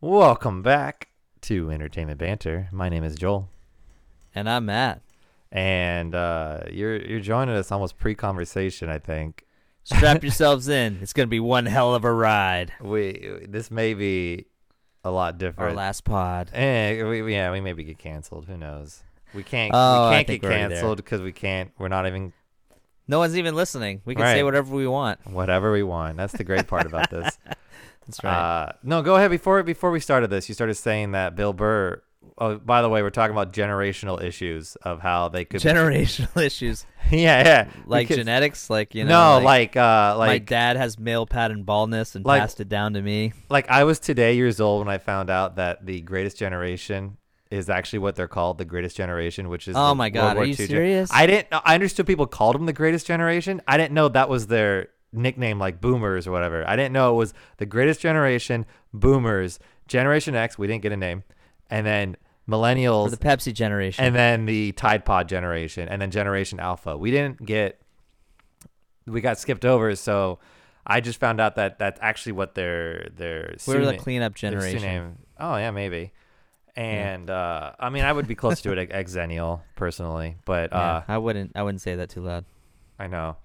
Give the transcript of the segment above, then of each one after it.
Welcome back to Entertainment Banter. My name is Joel, And I'm Matt. and uh, you're you're joining us almost pre-conversation. I think Strap yourselves in. It's gonna be one hell of a ride. we this may be a lot different. Our different. last pod. Eh, we, we- yeah, we maybe get canceled. Who knows? We can't. Oh, we I can't think get we're already there. canceled because we can't. We're not even No one's even listening. We can say Right. whatever we want. whatever we want. That's the great part about this. That's right. Uh, no, go ahead. Before before we started this, you started saying that Bill Burr. Oh, by the way, we're talking about generational issues of how they could. Generational issues yeah, yeah. like Because- genetics, like you know. no, like uh, my dad has male pattern baldness and Like- passed it down to me. like I was today years old when I found out that the Greatest Generation is actually what they're called, the Greatest Generation, which is Oh my World God, War are you II gen- serious? I didn't. I understood people called them the Greatest Generation. I didn't know that was their nickname, like Boomers or whatever. I didn't know it was the Greatest Generation, Boomers, Generation X. We didn't get a name, and then Or Millennials, the Pepsi generation. and then the Tide Pod generation, and then Generation Alpha. We didn't get. We got skipped over, so I just found out that that's actually what their their We're the cleanup generation. pseudonym- Oh yeah, maybe. And uh, I mean, I would be close to it, ex Xennial personally, but Yeah, uh, I wouldn't. I wouldn't say that too loud. I know.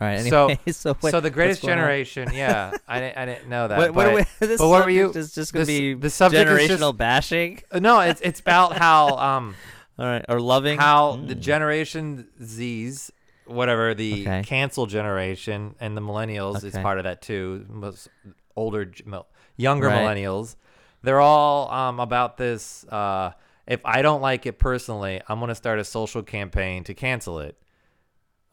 All right. So- Anyway, so what, so the greatest generation, yeah, I didn't, I didn't know that. What, what but, are we, this but what were you- is just gonna this- be the subject generational just- bashing. Uh, no, it's it's about how um All right, or loving how the Mm. generation Z's, whatever the Okay. cancel generation and the millennials is part of that too. Most older, younger Right. millennials, they're all um about this. Uh, if I don't like it personally, I'm gonna start a social campaign to cancel it.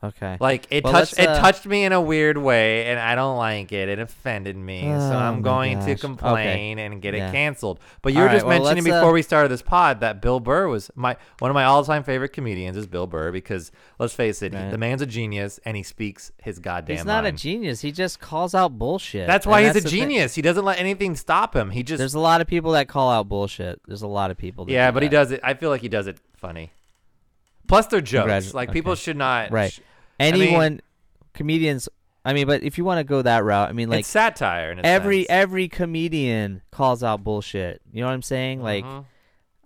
Okay. Like it Well, touched let's, it uh, touched me in a weird way, and I don't like it. It offended me, so Oh I'm my going to gosh. complain and get Yeah. it canceled. But you were All right, just well, mentioning uh, before we started this pod that Bill Burr was my one of my all-time favorite comedians is Bill Burr because let's face it, he- Right. the man's a genius and he speaks his goddamn He's not a genius. He just calls out bullshit. That's why he's a the thing. genius. He doesn't let anything stop him. He just There's a lot of people that call out bullshit. There's a lot of people. That yeah, but he does it. I feel like he does it funny. Plus, they're jokes. Congratu- like people should not. Right. sh- mean- Anyone, comedians. I mean, but if you want to go that route, I mean, like it's satire. In a every sense. every comedian calls out bullshit. You know what I'm saying? Like, Mhm.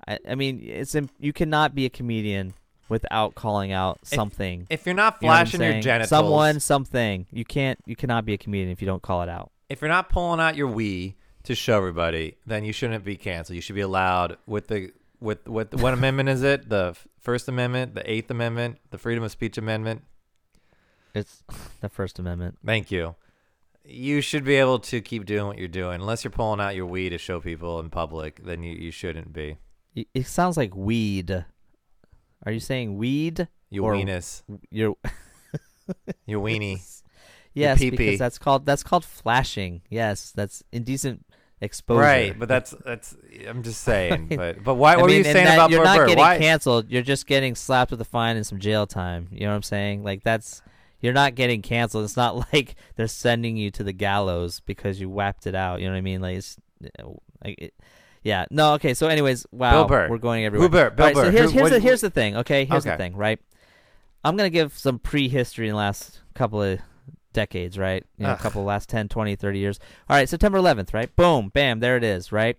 I, I mean, it's you cannot be a comedian without calling out something. if you're not You know flashing your genitals, Someone, something. You can't. You cannot be a comedian if you don't call it out. if you're not pulling out your Wii to show everybody, then you shouldn't be canceled. You should be allowed with the with with what amendment is it? The First Amendment, the Eighth Amendment, the Freedom of Speech Amendment. It's the First Amendment. Thank you. You should be able to keep doing what you're doing, unless you're pulling out your Wii to show people in public. Then you, you shouldn't be. Y- It sounds like weed. Are you saying weed? You Or- weenus, You're you weenie. yes, pee-pee. because that's called that's called flashing. Yes, that's indecent exposure. Right, but that's that's. I'm just saying. But but why? What were you and saying that- about you're not Burr? getting Why? canceled. You're just getting slapped with a fine and some jail time. You know what I'm saying? Like that's you're not getting canceled. It's not like they're sending you to the gallows because you whapped it out. You know what I mean? Like, it's, like it, yeah. No. Okay. So, anyways, wow, Bill Burr. we're going everywhere. Who Burr? Bill right, Burr. So here's here's what- the, here's the thing. Okay. Here's Okay. the thing. Right. I'm gonna give some prehistory in the last couple of decades, right? You know, a couple last 10, 20, 30 years. All right, September 11th, right? Boom, bam, there it is, right?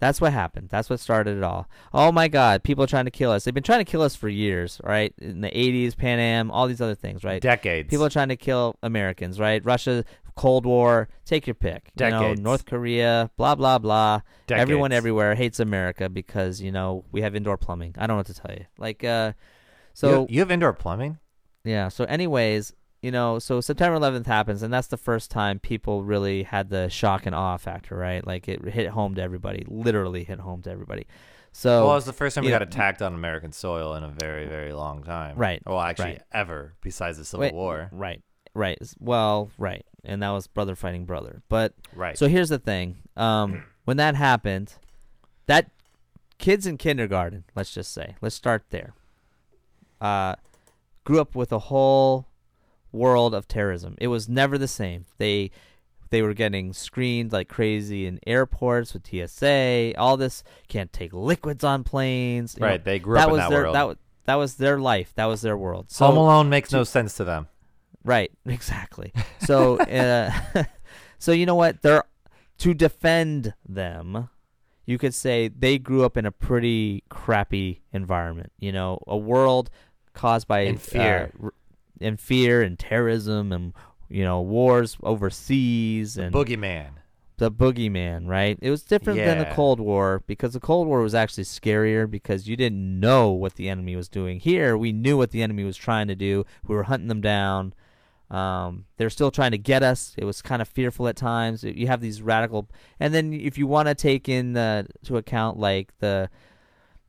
That's what happened. That's what started it all. Oh my God, people are trying to kill us. They've been trying to kill us for years, right? In the 80s, Pan Am, all these other things, right? Decades. People are trying to kill Americans, right? Russia, Cold War, take your pick. You Decades. know, North Korea, blah blah blah. Decades. Everyone everywhere hates America because you know we have indoor plumbing. I don't know what to tell you. Like, uh, so you, you have indoor plumbing. yeah. So, anyways, you know, so September 11th happens, and that's the first time people really had the shock and awe factor, right? Like it hit home to everybody, literally hit home to everybody. So, well, it was the first time we you got know, attacked on American soil in a very, very long time. Right, Well, actually, right. ever besides the Civil Wait, War. right, right. Well, right, and that was brother fighting brother. But Right. so here's the thing: um, when that happened, that kids in kindergarten, let's just say, let's start there, uh, grew up with a whole world of terrorism. It was never the same. They they were getting screened like crazy in airports with TSA. All this can't take liquids on planes. you know. right. They grew that up in was that their world. that was that was their life. That was their world. So Home Alone makes no sense to them. Right, exactly. So, uh, so you know what? They're to defend them, you could say they grew up in a pretty crappy environment. You know, a world caused by In fear. uh, and fear and terrorism and you know wars overseas and Boogeyman. the boogeyman, right? It was different than the Cold War because the Cold War was actually scarier because you didn't know what the enemy was doing. Here, we knew what the enemy was trying to do. We were hunting them down. Um, they're still trying to get us. It was kind of fearful at times. You have these radical, and then if you want to take in uh, to account like the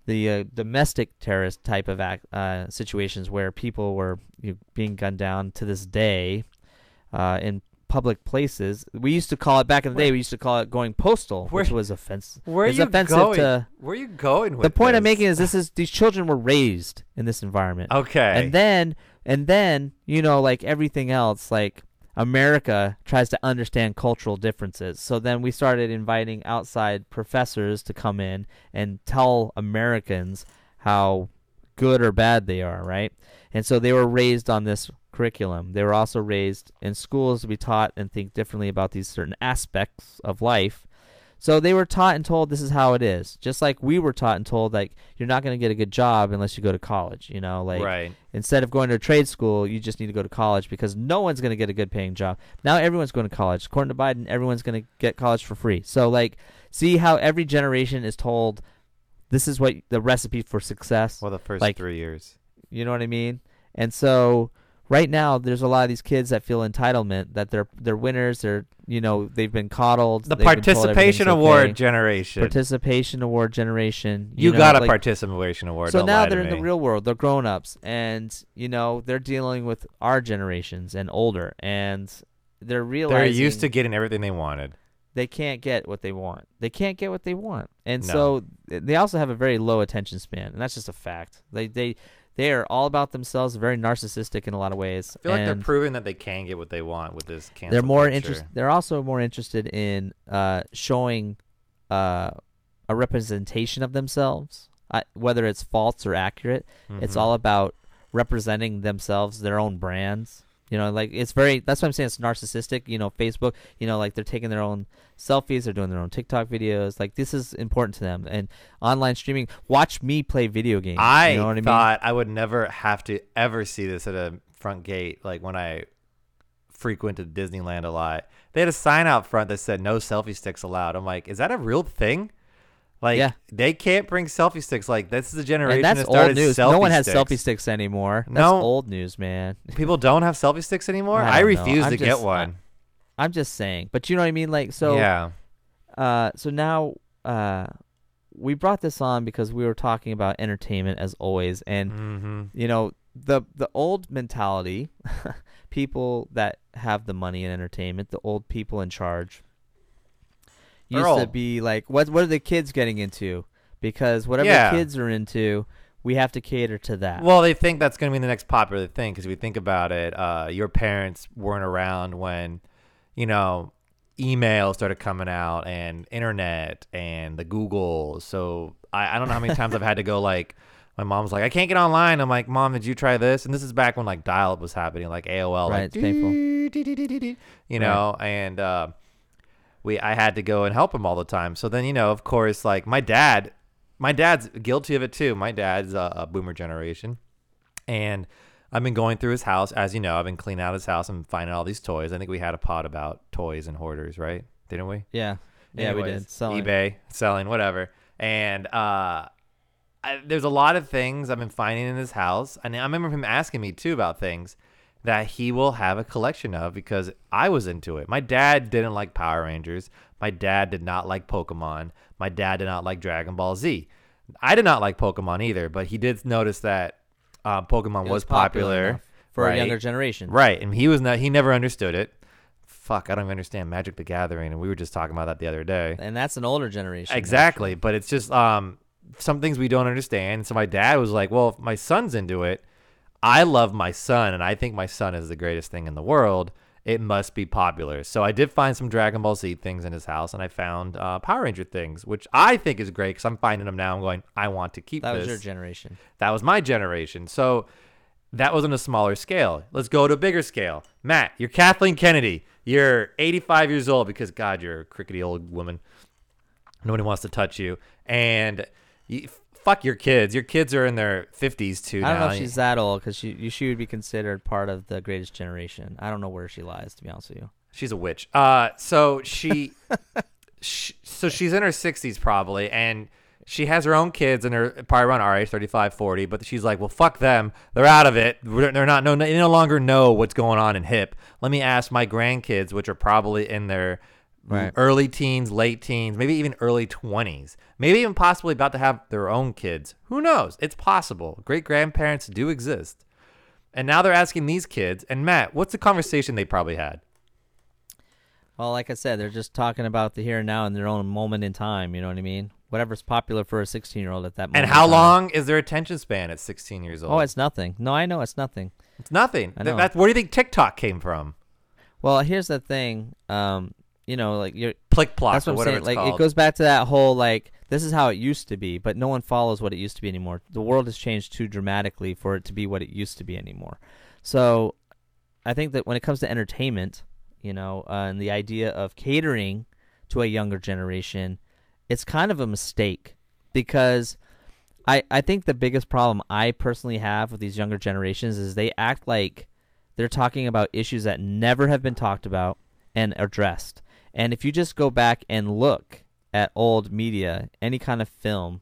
the uh, domestic terrorist type of act, uh, situations where people were you know, being gunned down to this day uh, in public places. We used to call it back in the day. We used to call it going postal, Where- which was offensive. Where are you offensive going? to. Where are you going with The point I'm making is this is these children were raised in this environment, Okay. and then and then you know like everything else like. America tries to understand cultural differences. So then we started inviting outside professors to come in and tell Americans how good or bad they are, right? And so they were raised on this curriculum. They were also raised in schools to be taught and think differently about these certain aspects of life. So they were taught and told this is how it is. Just like we were taught and told like you're not going to get a good job unless you go to college, you know, like right. instead of going to a trade school, you just need to go to college because no one's going to get a good paying job. Now everyone's going to college. According to Biden, everyone's going to get college for free. So like see how every generation is told this is what the recipe for success. Well, the first like- three years. You know what I mean? And so right now there's a lot of these kids that feel entitlement that they're they're winners, they're you know, they've been coddled. The they've been told participation award okay. generation. Participation award generation. you know, got a like- participation award. so now they're in the real world. They're grown ups, and you know they're dealing with our generations and older, and they're realizing They're used to getting everything they wanted. they can't get what they want. They can't get what they want, and No. so they also have a very low attention span, and that's just a fact. They they they are all about themselves, very narcissistic in a lot of ways. I feel like they're proving that they can get what they want with this cancel they're more interested. They're also more interested in uh, showing uh, a representation of themselves, uh, whether it's false or accurate. It's Mhm. all about representing themselves, their own brands. You know, like it's very. That's what I'm saying. It's narcissistic. You know, Facebook. You know, like they're taking their own selfies. They're doing their own TikTok videos. Like this is important to them. And online streaming. Watch me play video games. I you know what I mean? thought I would never have to ever see this at a front gate. Like when I frequented Disneyland a lot, they had a sign out front that said "No selfie sticks allowed." I'm like, is that a real thing? Like Yeah. they can't bring selfie sticks. Like this is a generation and that's that started old news. Selfie No one has sticks. selfie sticks anymore. That's No. old news, man. People don't have selfie sticks anymore. I I, refuse to just- get one. I'm just saying. But you know what I mean? Like so. yeah. Uh, so now uh, we brought this on because we were talking about entertainment as always, and hmm you know the the old mentality, people that have the money in entertainment, the old people in charge, Used to be like, what what are the kids getting into? Because whatever Yeah. the kids are into, we have to cater to that. Well, they think that's going to be the next popular thing because if you think about it, uh, your parents weren't around when, you know, email started coming out and internet and the Google. So I, I don't know how many times I've had to go like, my mom's like, I can't get online. I'm like, Mom, did you try this? And this is back when like dial up was happening, like AOL, Right, like it's painful. dee, dee, dee, dee, dee, dee, you know, and uh, we I had to go and help him all the time. So then you know, of course, like my dad, my dad's guilty of it too. My dad's a, a boomer generation, and I've been going through his house, as you know, I've been cleaning out his house and finding all these toys. I think we had a pod about toys and hoarders, right? Didn't we? yeah, yeah, we did. Selling. eBay, selling, whatever. And uh, I, there's a lot of things I've been finding in his house, and I remember him asking me too about things that he will have a collection of because I was into it. My dad didn't like Power Rangers. My dad did not like Pokemon. My dad did not like Dragon Ball Z. I did not like Pokemon either, but he did notice that uh, Pokemon It was, popular. enough for right? a younger generation. Right, and he was not. He never understood it. Fuck, I don't even understand Magic the Gathering, and we were just talking about that the other day. And that's an older generation. Exactly, but it's just um some things we don't understand. So my dad was like, "Well, if my son's into it, I love my son, and I think my son is the greatest thing in the world. It must be popular." So I did find some Dragon Ball Z things in his house, and I found uh, Power Ranger things, which I think is great because I'm finding them now. I'm going, I want to keep That this. was your generation. That was my generation. So that was on a smaller scale. Let's go to a bigger scale. Matt, you're Kathleen Kennedy. you're 85 years old because God, you're a crickety old woman. Nobody wants to touch you, and you, fuck your kids. Your kids are in their 50s too I don't now. know if she's that old because she she would be considered part of the greatest generation. I don't know where she lies, to be honest with you. She's a witch. Uh, so she, sh so she's in her 60s probably, and she has her own kids, and they're probably around our age, 35, 40. But she's like, well, fuck them. They're out of it. They're not. No, they no longer know what's going on in hip. Let me ask my grandkids, which are probably in their Right. early teens, late teens, maybe even early 20s, maybe even possibly about to have their own kids. Who knows? It's possible. Great grandparents do exist. And now they're asking these kids. And Matt, what's the conversation they probably had? Well, like I said, they're just talking about the here and now in their own moment in time. You know what I mean? Whatever's popular for a 16 year old at that moment. And how long is their attention span at 16 years old? Oh, it's nothing. No, I know it's nothing. It's nothing. Th- That's, where do you think TikTok came from? Well, here's the thing. Um, you know, like you're. Plick plock That's what I'm saying. it's Like called. it goes back to that whole like this is how it used to be, but no one follows what it used to be anymore. The world has changed too dramatically for it to be what it used to be anymore. So, I think that when it comes to entertainment, you know, uh, and the idea of catering to a younger generation, it's kind of a mistake because I I think the biggest problem I personally have with these younger generations is they act like they're talking about issues that never have been talked about and addressed. And if you just go back and look at old media, any kind of film,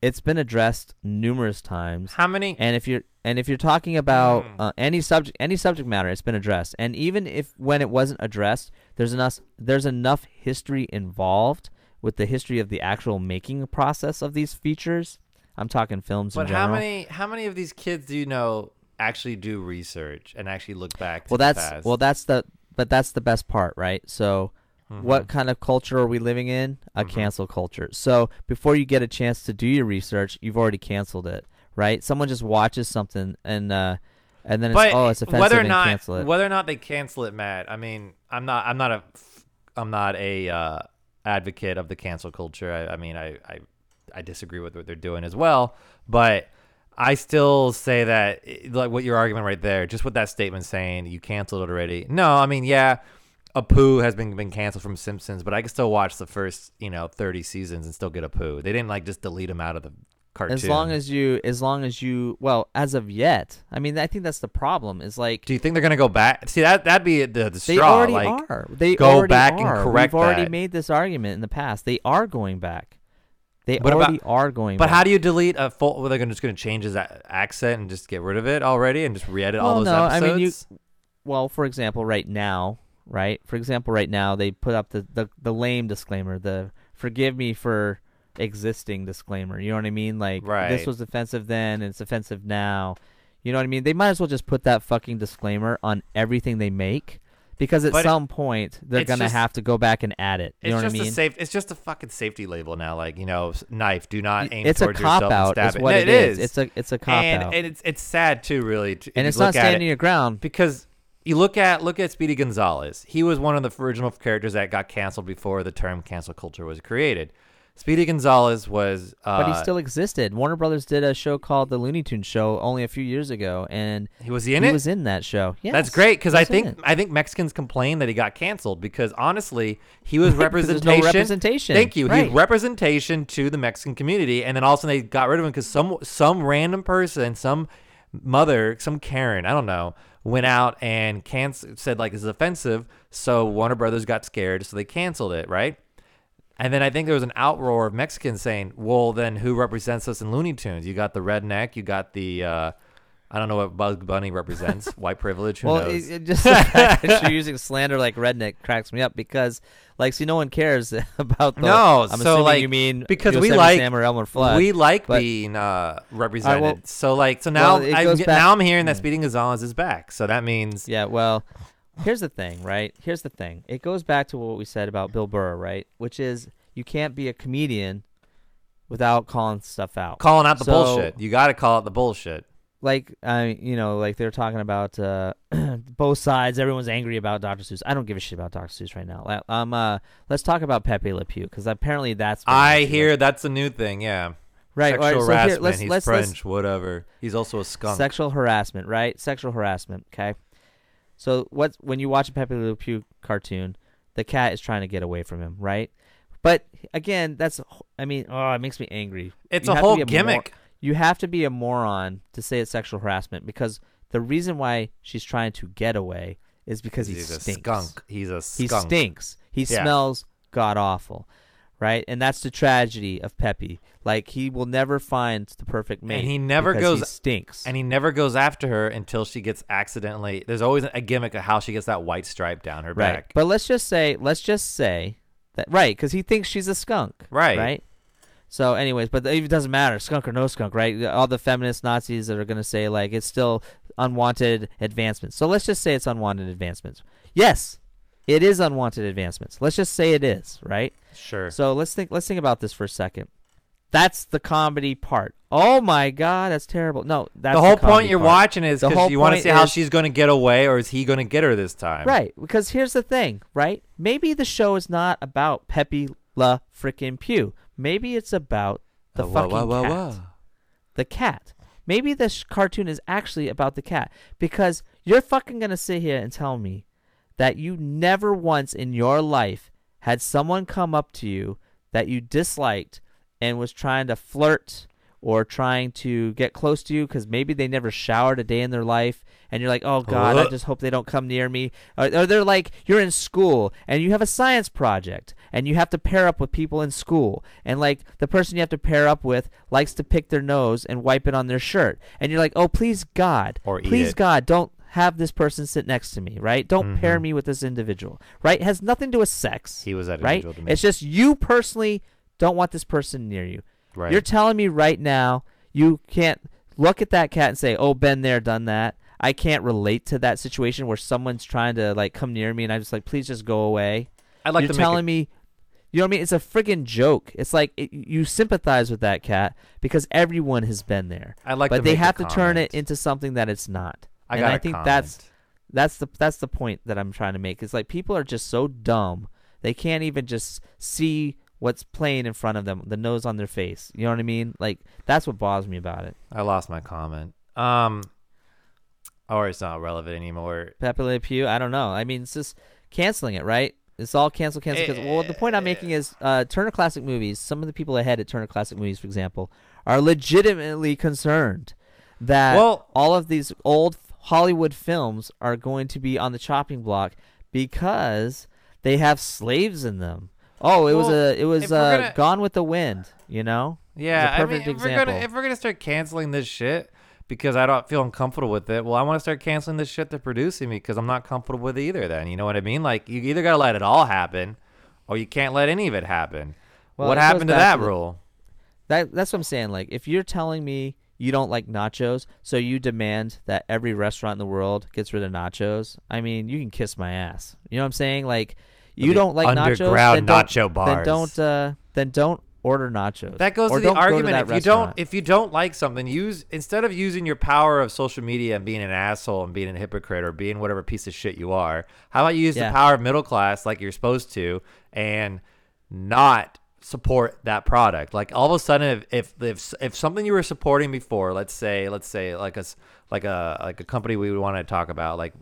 it's been addressed numerous times. How many? And if you're and if you're talking about Hmm. uh, any subject any subject matter, it's been addressed. And even if when it wasn't addressed, there's enough there's enough history involved with the history of the actual making process of these features. I'm talking films But how many? How many of these kids do you know actually do research and actually look back? To well, the that's past? well, that's the but that's the best part, right? So, Mhm. what kind of culture are we living in? A Mhm. cancel culture. So before you get a chance to do your research, you've already canceled it, right? Someone just watches something and uh, and then it's oh, it's offensive whether or not cancel it. whether or not they cancel it, Matt. I mean, I'm not. I'm not a. I'm not a uh, advocate of the cancel culture. I, I mean, I, I I disagree with what they're doing as well, but. I still say that, like what your argument right there, just with that statement saying you canceled it already. No, I mean, yeah, Apu has been been canceled from Simpsons, but I can still watch the first, you know, thirty seasons and still get Apu. They didn't like just delete him out of the cartoon. as long as you, as long as you, well, as of yet, I mean, I think that's the problem. Is like do you think they're gonna go back? See that that'd be the, the they already like, are. They go back and are. correct We've already that. made this argument in the past. They are going back. They What about- already are going. But back. how do you delete a full? Well, they're just going to change his a- accent and just get rid of it already and just re-edit all Well, those no, I mean, you- well, for example, right now, right? For example, right now they put up the, the, the lame disclaimer, the forgive me for existing disclaimer. You know what I mean? Like right. this was offensive then and it's offensive now. You know what I mean? They might as well just put that fucking disclaimer on everything they make because at But it- some point they're it's gonna just- have to go back and add it. You it's know what I just mean? a safe. It's just a fucking safety label now. Like you know, s- knife. Do not aim it's a towards cop yourself out. and stab Is it. what No, it is. It's a it's a cop and, out. and it's it's sad too, really. to- if and you it's not look at standing it. your ground. because you look at look at Speedy Gonzalez. He was one of the original characters that got canceled before the term cancel culture was created. Speedy Gonzalez was, uh, but he still existed. Warner Brothers did a show called The Looney Tunes Show only a few years ago, and he was he in he it. was in that show. Yeah, That's great because I think. I think Mexicans complain that he got canceled because honestly he was there's no representation. representation. Thank you. He Right. was representation to the Mexican community, and then all of a sudden they got rid of him because some some random person, some mother, some Karen, I don't know, went out and canc- said like this is offensive. So Warner Brothers got scared, so they canceled it, right? And then I think there was an outroar of Mexicans saying, "Well, then who represents us in Looney Tunes? You got the redneck, you got the." Uh, I don't know what Bug Bunny represents. White privilege. Who well, knows? it, it just the fact that you're using slander like redneck cracks me up because, like, see, no one cares about the. No, I'm so, like, you mean because we like- Sam or Elmer Fudd. we like but- being uh, represented. so like so now it I, back- now I'm hearing that Hmm. Speedy Gonzalez is back. So that means Yeah, well, here's the thing, right? Here's the thing. It goes back to what we said about Bill Burr, right? Which is you can't be a comedian without calling stuff out. calling out the So- bullshit. You got to call out the bullshit. like I, you know, like they're talking about uh, both sides. Everyone's angry about Dr. Seuss. I don't give a shit about Dr. Seuss right now. Um, uh, let's talk about Pepe Le Pew because apparently that's I hear that's a new thing. Yeah, right. sexual all right, so harassment. here, let's He's let's, French, let's whatever. He's also a skunk. sexual harassment, right? Sexual harassment. Okay. So what when you watch a Pepe Le Pew cartoon, the cat is trying to get away from him, right? But again, that's I mean, oh, it makes me angry. It's You a whole mor- gimmick. you have to be a moron to say it's sexual harassment because the reason why she's trying to get away is because he He's a stinks. skunk. He's a He stinks. He Yeah. smells god awful, right? And that's the tragedy of Pepe. Like he will never find the perfect mate. And he never because he goes- stinks. And he never goes after her until she gets accidentally. There's always a gimmick of how she gets that white stripe down her right. back. But let's just say, let's just say that right because he thinks she's a skunk. Right. Right. So, anyways, but it doesn't matter, skunk or no skunk, right? All the feminist Nazis that are going to say like it's still unwanted advancements. So let's just say it's unwanted advancements. Yes, it is unwanted advancements. Let's just say it is, right? Sure. So let's think. Let's think about this for a second. That's the comedy part. Oh my god, that's terrible. No, that's the whole comedy point you're part. watching is The because you want to point see how is- she's going to get away, or is he going to get her this time? Right, because here's the thing, right? Maybe the show is not about Pepe La frickin' Pew. Maybe it's about the Uh, whoa, fucking whoa, whoa, cat. whoa. The cat. Maybe this cartoon is actually about the cat because you're fucking gonna sit here and tell me that you never once in your life had someone come up to you that you disliked and was trying to flirt or trying to get close to you because maybe they never showered a day in their life and you're like oh god i just hope they don't come near me. Or, or they're like you're in school and you have a science project and you have to pair up with people in school. And like the person you have to pair up with likes to pick their nose and wipe it on their shirt. And you're like oh please god. Or please god don't have this person sit next to me right don't pair Mhm. me with this individual right it has nothing to do with sex He was that right individual to me. it's just you personally don't want this person near you right. you're telling me right now you can't look at that cat and say, "Oh, been there, done that." I can't relate to that situation where someone's trying to like come near me and I'm just like, "Please just go away." I'd like you're telling it- me, you know what I mean? It's a friggin' joke. It's like it, you sympathize with that cat because everyone has been there, I'd like but they have to turn it into something that it's not. I and got I a think comment. that's that's the that's the point that I'm trying to make. It's like people are just so dumb they can't even just see what's playing in front of them, the nose on their face. You know what I mean? Like that's what bothers me about it. I lost my comment. Um, or it's not relevant anymore. Pepe Le Pew, I don't know. I mean, it's just canceling it, right? It's all cancel, cancel, cancel. Well, the point I'm making is uh, Turner Classic Movies. Some of the people ahead at Turner Classic Movies, for example, are legitimately concerned that Well- all of these old Hollywood films are going to be on the chopping block because they have slaves in them. Oh, it was a it was uh, gonna- Gone with the Wind. You know? Yeah, I mean, perfect if we're gonna if we're gonna start canceling this shit because I don't feel uncomfortable with it, well, I want to start canceling this shit they're producing me because I'm not comfortable with it either. Then you know what I mean? Like you either gotta let it all happen, or you can't let any of it happen. Well, what it happened to that to the- rule? That that's what I'm saying. Like, if you're telling me you don't like nachos, so you demand that every restaurant in the world gets rid of nachos, I mean, you can kiss my ass. You know what I'm saying? Like, you don't like nachos, underground then don't, nacho Then bars. don't uh, then don't order nachos. That goes Or to the argument. that if you don't, if you don't like something, use instead of using your power of social media and being an asshole and being a hypocrite or being whatever piece of shit you are. How about you use Yeah. the power of middle class like you're supposed to and not support that product? Like all of a sudden, if if if, if something you were supporting before, let's say let's say like a like a like a company we would want to talk about like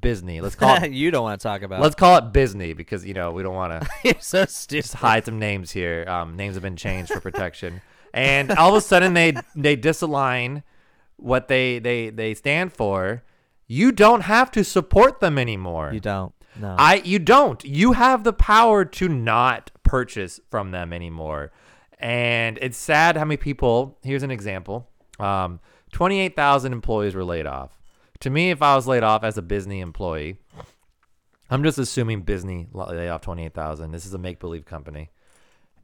Disney. Let's call it. you don't want to talk about. Let's call it Disney because you know we don't want to you're so stupid. just hide some names here. Um, names have been changed for protection, and all of a sudden they they disalign what they they they stand for. You don't have to support them anymore. You don't. No. I you don't. You have the power to not purchase from them anymore. And it's sad how many people. Here's an example. Um, twenty eight thousand employees were laid off. To me, if I was laid off as a Disney employee, I'm just assuming Disney laid off twenty eight thousand. This is a make believe company.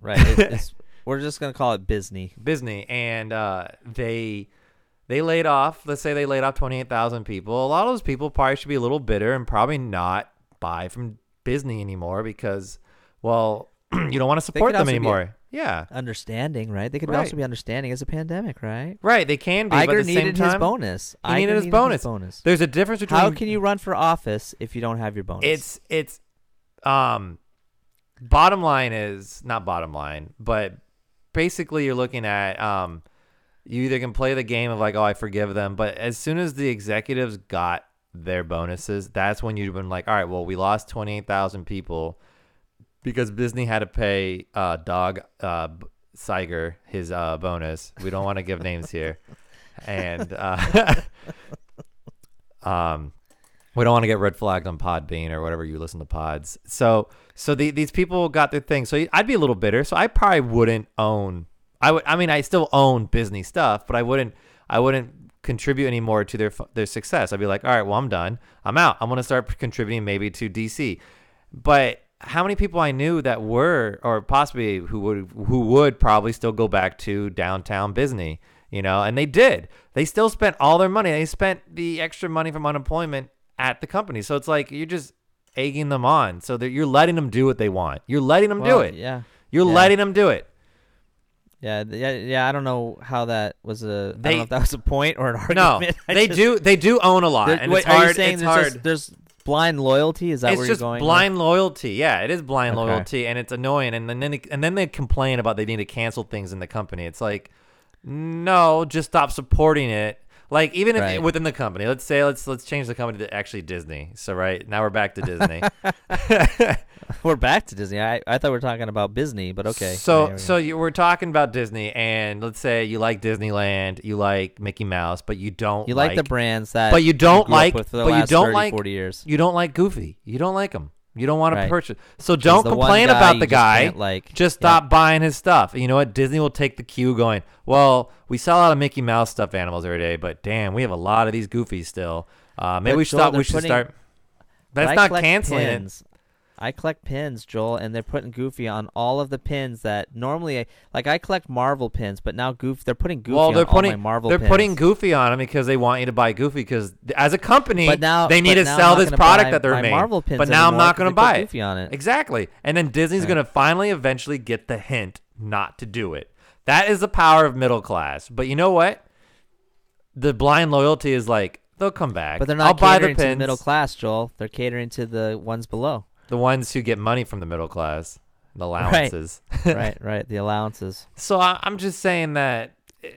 right. It, it's, we're just gonna call it Disney. Disney, and uh, they they laid off. Let's say they laid off twenty eight thousand people. A lot of those people probably should be a little bitter and probably not buy from Disney anymore because, well, you don't want to support them anymore. yeah, Understanding, right? They could Right. also be understanding as a pandemic, right? right. They can be. but Iger at the same needed time, his bonus. He Iger needed his bonus. bonus. There's a difference between How can you run for office if you don't have your bonus? It's it's um bottom line is not bottom line, but basically you're looking at um you either can play the game of like oh I forgive them, but as soon as the executives got their bonuses, that's when you've been like, all right, well, we lost 28,000 people because Disney had to pay uh, Dog uh, Siger his uh, bonus. We don't want to give names here. And uh, um, we don't want to get red flagged on Podbean or whatever you listen to pods. So, so the, these people got their thing. So I'd be a little bitter. So I probably wouldn't own. I would. I mean, I still own Disney stuff, but I wouldn't. I wouldn't contribute anymore to their their success. I'd be like, all right, well, I'm done. I'm out. I'm gonna start contributing maybe to DC. But how many people I knew that were, or possibly who would, who would probably still go back to downtown Disney, you know, and they did. They still spent all their money. They spent the extra money from unemployment at the company. So it's like you're just egging them on. So that you're letting them do what they want. You're letting them Well, do it. Yeah. You're yeah. letting them do it. Yeah, yeah, yeah. I don't know how that was a. I They- don't know if that was a point or an argument. No, they just- do. They do own a lot, and wait, it's are hard. you saying it's there's hard. Just, there's blind loyalty? Is that it's where just you're going? with? blind loyalty. Yeah, it is blind Okay. loyalty, and it's annoying. And then they, and then they complain about they need to cancel things in the company. It's like, no, just stop supporting it. Like even if Right. within the company, let's say let's let's change the company to actually Disney. So right now we're back to Disney. We're back to Disney. I, I thought we were talking about Disney, but okay. So so you, we're talking about Disney, and let's say you like Disneyland, you like Mickey Mouse, but you don't you like, the brands that, but you don't up like- with for the but you don't 30, like- 40 years. you don't like Goofy. You don't like him. You don't want to Right. purchase. So don't complain about the guy. can't like. Just Yeah. stop buying his stuff. And you know what? Disney will take the cue going, well, we sell a lot of Mickey Mouse stuffed animals every day, but damn, we have a lot of these goofies still. Uh, maybe But we should stop. We should putting- start. But That's not canceling pins. I collect pins, Joel, and they're putting Goofy on all of the pins that normally, I, like I collect Marvel pins, but now Goof, they're putting. Goofy Well, they're on all putting my Marvel they're pins. putting Goofy on them because they want you to buy Goofy because as a company but now they need to sell this product that they're making. Marvel pins but now I'm not going to buy it. Goofy on it. Exactly. And then Disney's Right. going to finally eventually get the hint not to do it. That is the power of middle class. But you know what? The blind loyalty is like they'll come back. But they're not I'll not buy the catering to the middle class, Joel. They're catering to the ones below. The ones who get money from the middle class, the allowances. right, right. The allowances. So I, I'm just saying that. uh,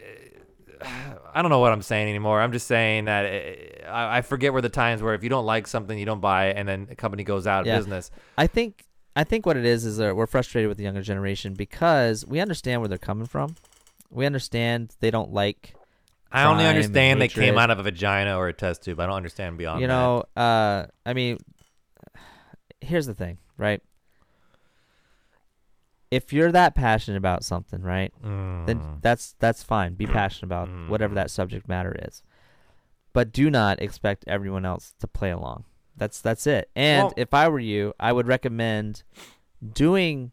I don't know what I'm saying anymore. I'm just saying that uh, I, I forget where the times where if you don't like something, you don't buy it, and then a company goes out of Yeah. business. I think I think what it is is that we're frustrated with the younger generation because we understand where they're coming from. We understand they don't like I only understand they came out of a vagina or a test tube. I don't understand beyond you know, uh I mean here's the thing, right? If you're that passionate about something, right? Then Mm. that's that's fine. Be passionate about whatever Mm. that subject matter is. But do not expect everyone else to play along. That's that's it. And Well- if I were you, I would recommend doing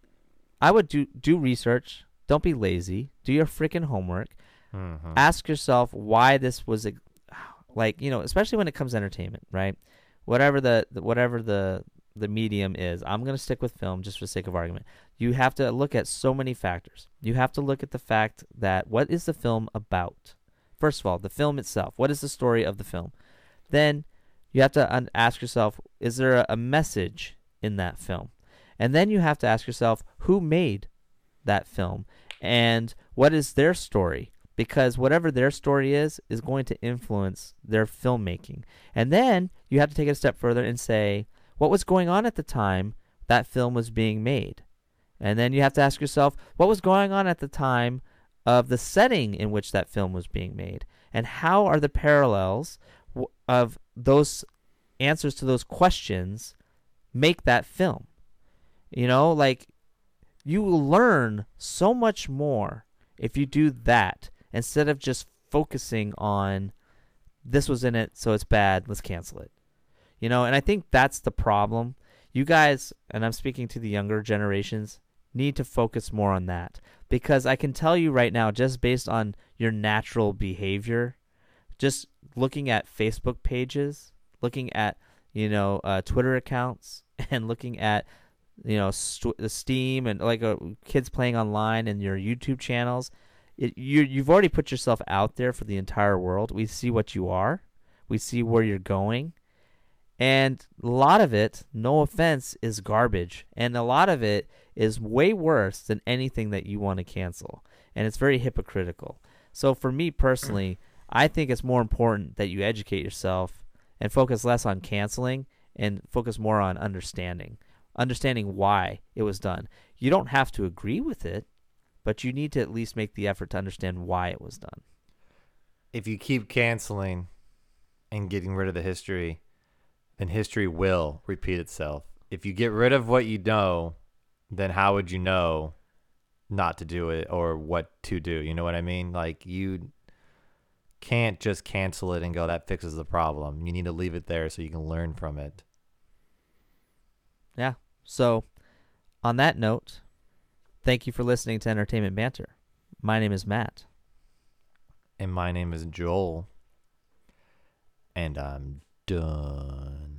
I would do do research. Don't be lazy. Do your freaking homework. Mhm. Ask yourself why this was a, like, you know, especially when it comes to entertainment, right? Whatever the, the whatever the the medium is. I'm going to stick with film just for sake of argument. You have to look at so many factors. You have to look at the fact that what is the film about? First of all, the film itself. What is the story of the film? Then you have to un- ask yourself, is there a, a message in that film? And then you have to ask yourself, who made that film? And what is their story? Because whatever their story is, is going to influence their filmmaking. And then you have to take it a step further and say, what was going on at the time that film was being made? And then you have to ask yourself, what was going on at the time of the setting in which that film was being made? And how are the parallels of those answers to those questions make that film? You know, like you will learn so much more if you do that instead of just focusing on this was in it, so it's bad, let's cancel it. You know, and I think that's the problem. You guys, and I'm speaking to the younger generations, need to focus more on that because I can tell you right now, just based on your natural behavior, just looking at Facebook pages, looking at you know uh, Twitter accounts, and looking at you know st- Steam and like uh, kids playing online and your YouTube channels, it, you you've already put yourself out there for the entire world. We see what you are, we see where you're going, and a lot of it, no offense, is garbage, and a lot of it is way worse than anything that you want to cancel, and it's very hypocritical. So for me personally, I think it's more important that you educate yourself and focus less on canceling and focus more on understanding, understanding why it was done. You don't have to agree with it, but you need to at least make the effort to understand why it was done. If you keep canceling and getting rid of the history, then history will repeat itself. If you get rid of what you know, then how would you know not to do it or what to do? You know what I mean? Like you can't just cancel it and go that fixes the problem. You need to leave it there so you can learn from it. Yeah. So, on that note, thank you for listening to Entertainment Banter. My name is Matt. And my name is Joel. And I'm done.